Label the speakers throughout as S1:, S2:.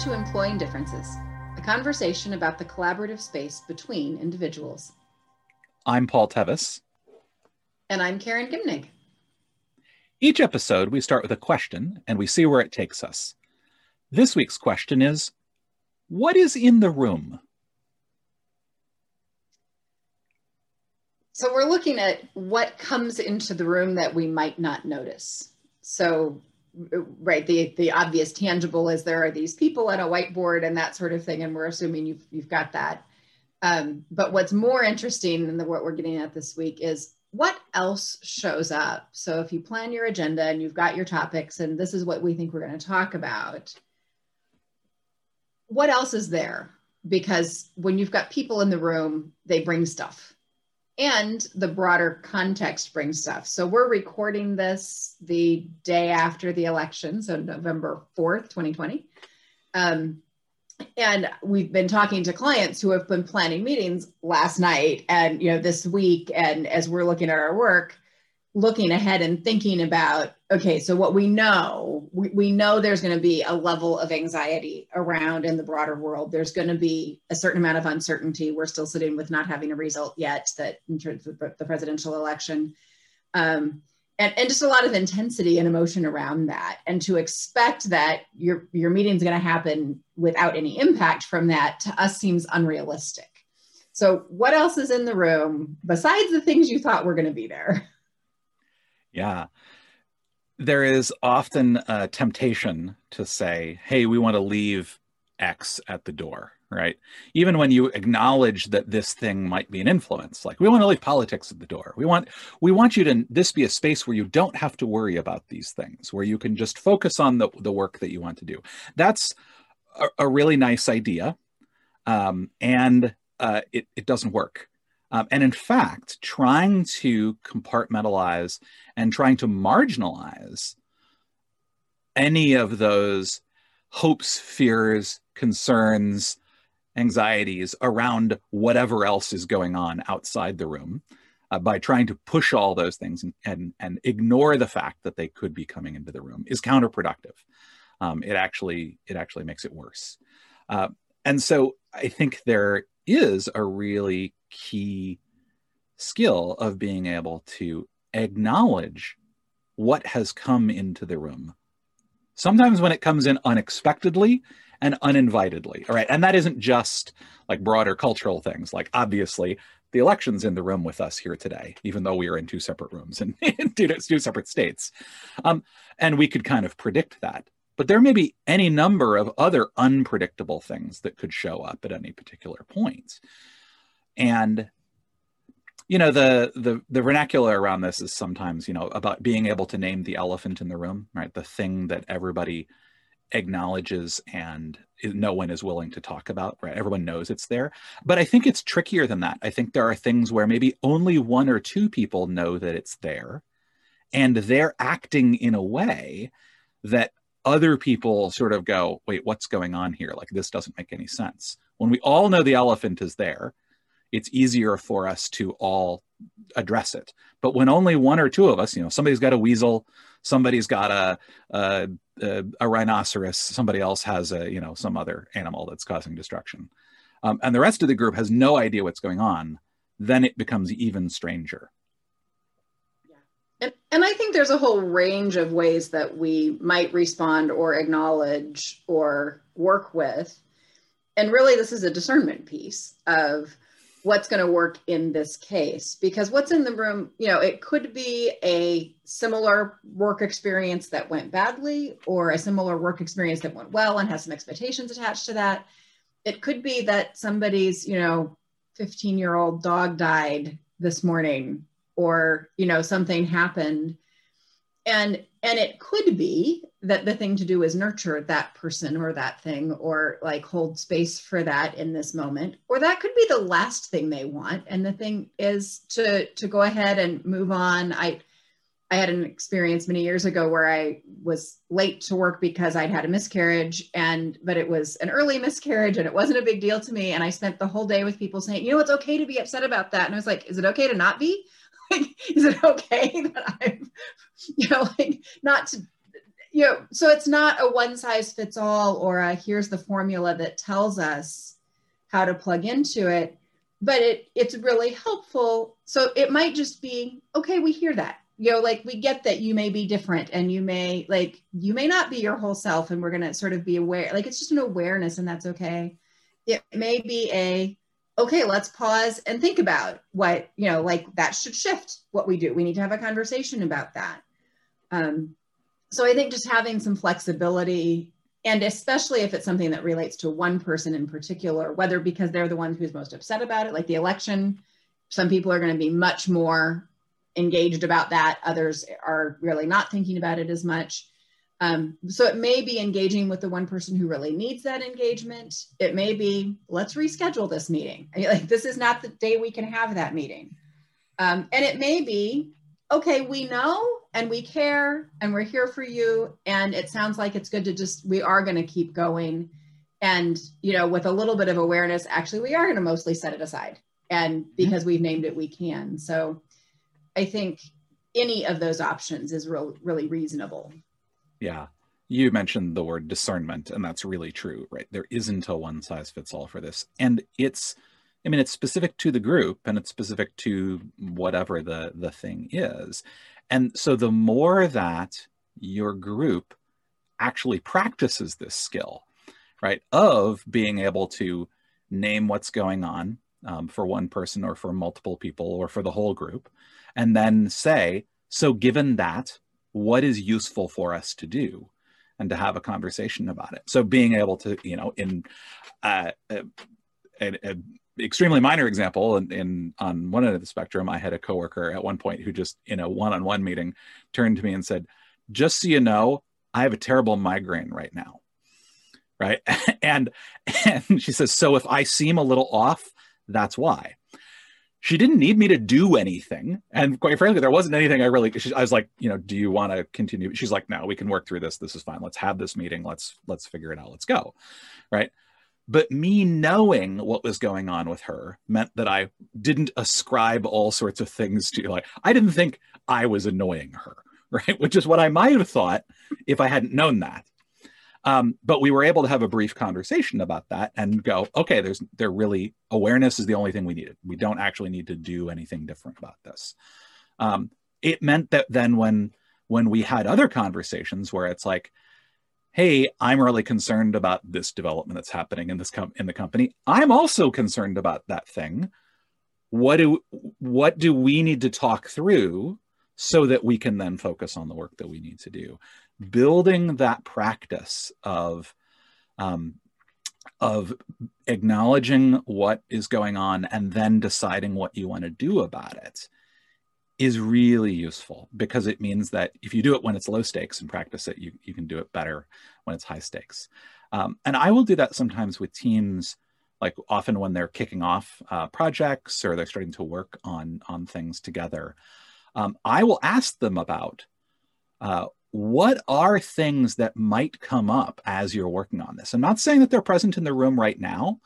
S1: to Employing Differences, a conversation about the collaborative space between individuals.
S2: I'm Paul Tevis.
S1: And I'm Karen Gimnig.
S2: Each episode, we start with a question and we see where it takes us. This week's question is What is in the room?
S1: So, we're looking at what comes into the room that we might not notice. So, right the the obvious tangible is there are these people at a whiteboard and that sort of thing and we're assuming you've you've got that. Um, but what's more interesting than the, what we're getting at this week is what else shows up. So if you plan your agenda and you've got your topics and this is what we think we're going to talk about what else is there? Because when you've got people in the room they bring stuff and the broader context brings stuff. So we're recording this the day after the election, so November 4th, 2020. Um, and we've been talking to clients who have been planning meetings last night and you know this week and as we're looking at our work looking ahead and thinking about okay so what we know we, we know there's going to be a level of anxiety around in the broader world. There's going to be a certain amount of uncertainty. We're still sitting with not having a result yet that in terms of the presidential election. Um, and, and just a lot of intensity and emotion around that. And to expect that your your meeting is going to happen without any impact from that to us seems unrealistic. So what else is in the room besides the things you thought were going to be there
S2: yeah. There is often a temptation to say, hey, we want to leave X at the door, right? Even when you acknowledge that this thing might be an influence, like we want to leave politics at the door. We want we want you to this be a space where you don't have to worry about these things, where you can just focus on the, the work that you want to do. That's a, a really nice idea. Um, and uh, it, it doesn't work. Um, and in fact, trying to compartmentalize and trying to marginalize any of those hopes, fears, concerns, anxieties around whatever else is going on outside the room uh, by trying to push all those things and, and, and, ignore the fact that they could be coming into the room is counterproductive. Um, it actually it actually makes it worse. Uh, and so I think there is a really key skill of being able to acknowledge what has come into the room. Sometimes when it comes in unexpectedly and uninvitedly. All right. And that isn't just like broader cultural things. Like, obviously, the election's in the room with us here today, even though we are in two separate rooms and in two, separate states. Um, and we could kind of predict that. But there may be any number of other unpredictable things that could show up at any particular point. And you know the the the vernacular around this is sometimes you know about being able to name the elephant in the room right? The thing that everybody acknowledges and no one is willing to talk about right? Everyone knows it's there. But i think it's trickier than that. I think there are things where maybe only one or two people know that it's there and they're acting in a way that other people sort of go, wait, what's going on here? Like, this doesn't make any sense. When we all know the elephant is there, it's easier for us to all address it. But when only one or two of us, you know, somebody's got a weasel, somebody's got a, a, a, a rhinoceros, somebody else has a, you know, some other animal that's causing destruction. Um, and the rest of the group has no idea what's going on, then it becomes even stranger.
S1: And, and I think there's a whole range of ways that we might respond or acknowledge or work with. And really, this is a discernment piece of what's going to work in this case because what's in the room you know it could be a similar work experience that went badly or a similar work experience that went well and has some expectations attached to that it could be that somebody's you know 15 year old dog died this morning or you know something happened. And and it could be that the thing to do is nurture that person or that thing or like hold space for that in this moment. Or that could be the last thing they want. And the thing is to to go ahead and move on. I i had an experience many years ago where i was late to work because i'd had a miscarriage and but it was an early miscarriage and it wasn't a big deal to me. And i spent the whole day with people saying you know it's okay to be upset about that. And i was like is it okay to not be is it okay that I'm, you know, like not to, you know, so it's not a one size fits all or a here's the formula that tells us how to plug into it, but it it's really helpful. So it might just be, okay, we hear that. You know, like we get that you may be different and you may like you may not be your whole self and we're gonna sort of be aware. Like it's just an awareness and that's okay. It may be a okay, let's pause and think about what, you know, like that should shift what we do. We need to have a conversation about that. Um, so I think just having some flexibility, and especially if it's something that relates to one person in particular, whether because they're the one who's most upset about it, like the election, some people are going to be much more engaged about that. Others are really not thinking about it as much. Um, so it may be engaging with the one person who really needs that engagement. It may be, let's reschedule this meeting. I mean, like this is not the day we can have that meeting. Um, and it may be, okay, we know and we care and we're here for you. And it sounds like it's good to just, we are going to keep going. And, you know, with a little bit of awareness, actually, we are going to mostly set it aside. And mm-hmm. because we've named it, we can. So I think any of those options is real, really reasonable.
S2: Yeah. You mentioned the word discernment, and that's really true, right? There isn't a one size fits all for this. And it's, I mean, it's specific to the group and it's specific to whatever the, the thing is. And so the more that your group actually practices this skill, right, of being able to name what's going on um, for one person or for multiple people or for the whole group, and then say, so given that, what is useful for us to do and to have a conversation about it. So being able to you know in uh, an extremely minor example in, in, on one end of the spectrum i had a coworker at one point who just in a one-on-one meeting turned to me and said just so you know i have a terrible migraine right now. Right? And and she says so if i seem a little off that's why she didn't need me to do anything. And quite frankly, there wasn't anything I really, she, I was like, you know, do you want to continue? She's like, no, we can work through this. This is fine. Let's have this meeting. Let's, let's figure it out. Let's go. Right. But me knowing what was going on with her meant that I didn't ascribe all sorts of things to like, I didn't think I was annoying her. Right. Which is what I might have thought if I hadn't known that. Um, but we were able to have a brief conversation about that and go, okay, there's there really awareness is the only thing we needed. We don't actually need to do anything different about this. Um, it meant that then when when we had other conversations where it's like, hey, I'm really concerned about this development that's happening in this com- in the company. I'm also concerned about that thing. What do what do we need to talk through so that we can then focus on the work that we need to do? Building that practice of um, of acknowledging what is going on and then deciding what you want to do about it is really useful because it means that if you do it when it's low stakes and practice it, you, you can do it better when it's high stakes. Um, and I will do that sometimes with teams, like often when they're kicking off uh, projects or they're starting to work on, on things together. Um, I will ask them about uh, what are things that might come up as you're working on this? I'm not saying that they're present in the room right now,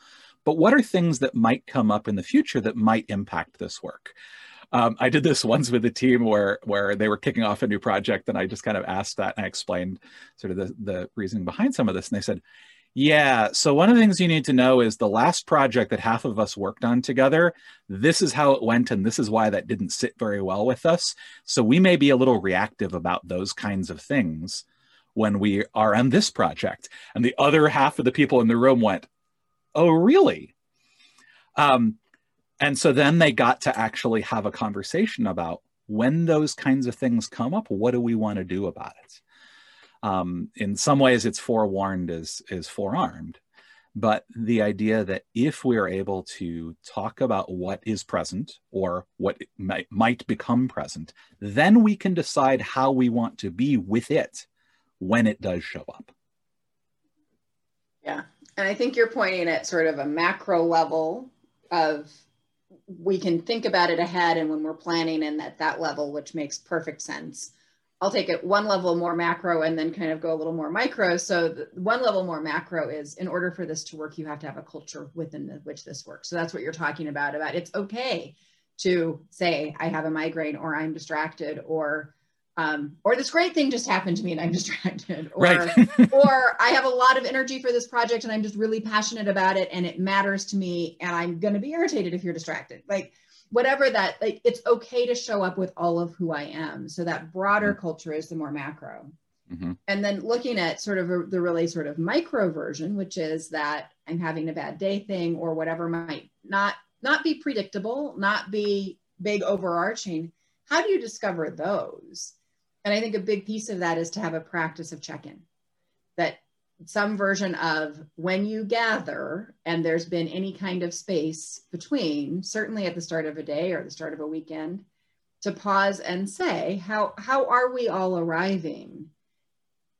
S2: but what are things that might come up in the future that might impact this work? Um, I did this once with a team where where they were kicking off a new project, and I just kind of asked that and I explained sort of the, the reasoning behind some of this, and they said, yeah. So one of the things you need to know is the last project that half of us worked on together, this is how it went, and this is why that didn't sit very well with us. So we may be a little reactive about those kinds of things when we are on this project. And the other half of the people in the room went, Oh, really? Um, and so then they got to actually have a conversation about when those kinds of things come up, what do we want to do about it? Um, in some ways, it's forewarned is is forearmed, but the idea that if we are able to talk about what is present or what might, might become present, then we can decide how we want to be with it when it does show up.
S1: Yeah, and I think you're pointing at sort of a macro level of we can think about it ahead and when we're planning and at that level, which makes perfect sense. I'll take it one level more macro and then kind of go a little more micro. So the, one level more macro is in order for this to work, you have to have a culture within the, which this works. So that's what you're talking about, about it's okay to say, I have a migraine or I'm distracted or um, or this great thing just happened to me and I'm distracted, or
S2: Right.
S1: or I have a lot of energy for this project and I'm just really passionate about it and it matters to me and I'm going to be irritated if you're distracted. Like whatever that like it's okay to show up with all of who I am. So that broader culture is the more macro.
S2: Mhm.
S1: And then looking at sort of a, the really sort of micro version, which is that I'm having a bad day thing or whatever might not not be predictable, not be big overarching. How do you discover those? And I think a big piece of that is to have a practice of check-in. That some version of when you gather and there's been any kind of space between, certainly at the start of a day or the start of a weekend, to pause and say, how how are we all arriving?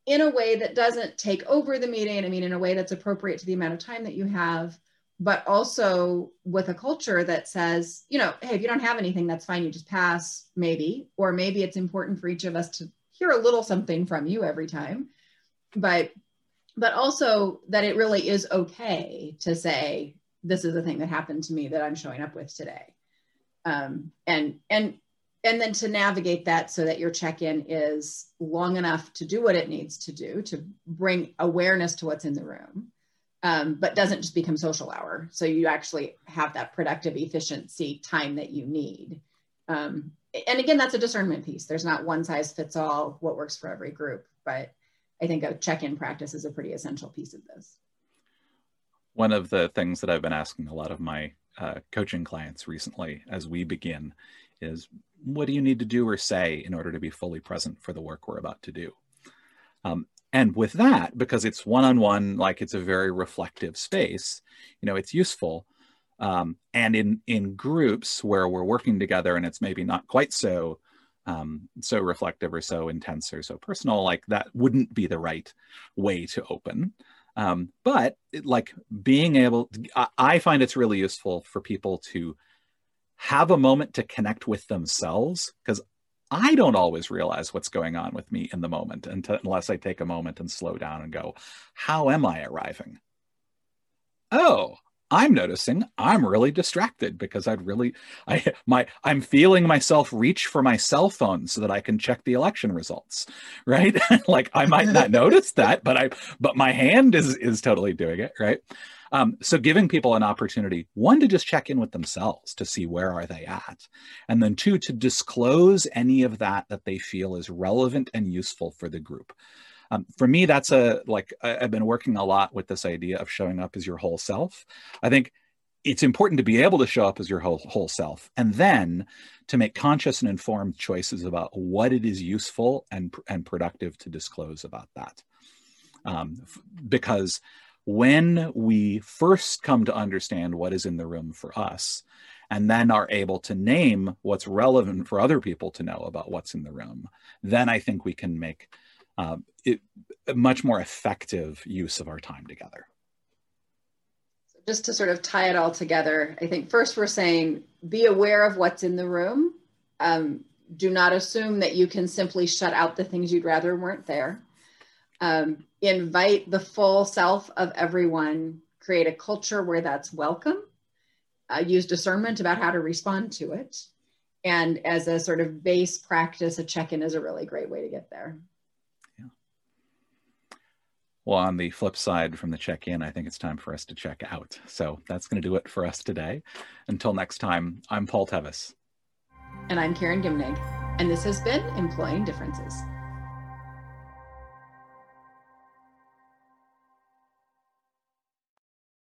S1: in a way that doesn't take over the meeting. I mean, in a way that's appropriate to the amount of time that you have, but also with a culture that says, you know, hey, if you don't have anything, that's fine. You just pass, maybe, or maybe it's important for each of us to hear a little something from you every time. But but also that it really is okay to say, this is the thing that happened to me that I'm showing up with today. Um, and and and then to navigate that so that your check-in is long enough to do what it needs to do to bring awareness to what's in the room um, but doesn't just become social hour. So you actually have that productive efficiency time that you need. Um, and again that's a discernment piece. There's not one size fits all what works for every group but i think a check-in practice is a pretty essential piece of this
S2: one of the things that I've been asking a lot of my uh, coaching clients recently as we begin is what do you need to do or say in order to be fully present for the work we're about to do? Um, and with that, because it's one on one, like it's a very reflective space, you know, it's useful. Um, and in in groups where we're working together and it's maybe not quite so um, so reflective or so intense or so personal, like that wouldn't be the right way to open. Um, but it, like being able, I, I find it's really useful for people to have a moment to connect with themselves because I don't always realize what's going on with me in the moment until, unless I take a moment and slow down and go, how am I arriving? Oh, I'm noticing I'm really distracted because I'd really I my I'm feeling myself reach for my cell phone so that I can check the election results, right? like I might not notice that, but I but my hand is is totally doing it, right? Um, so giving people an opportunity, one to just check in with themselves to see where are they at, and then two to disclose any of that that they feel is relevant and useful for the group. Um, for me, that's a like I, I've been working a lot with this idea of showing up as your whole self. I think it's important to be able to show up as your whole whole self, and then to make conscious and informed choices about what it is useful and and productive to disclose about that. Um, f- because when we first come to understand what is in the room for us and then are able to name what's relevant for other people to know about what's in the room then i think we can make uh, it, a much more effective use of our time together
S1: just to sort of tie it all together, I think first we're saying be aware of what's in the room. Um, do not assume that you can simply shut out the things you'd rather weren't there. Um, invite the full self of everyone, create a culture where that's welcome, uh, use discernment about how to respond to it. And as a sort of base practice, a check in is a really great way to get there.
S2: Well, on the flip side from the check in, I think it's time for us to check out. So that's going to do it for us today. Until next time, I'm Paul Tevis.
S1: And I'm Karen Gimnig, and this has been Employing Differences.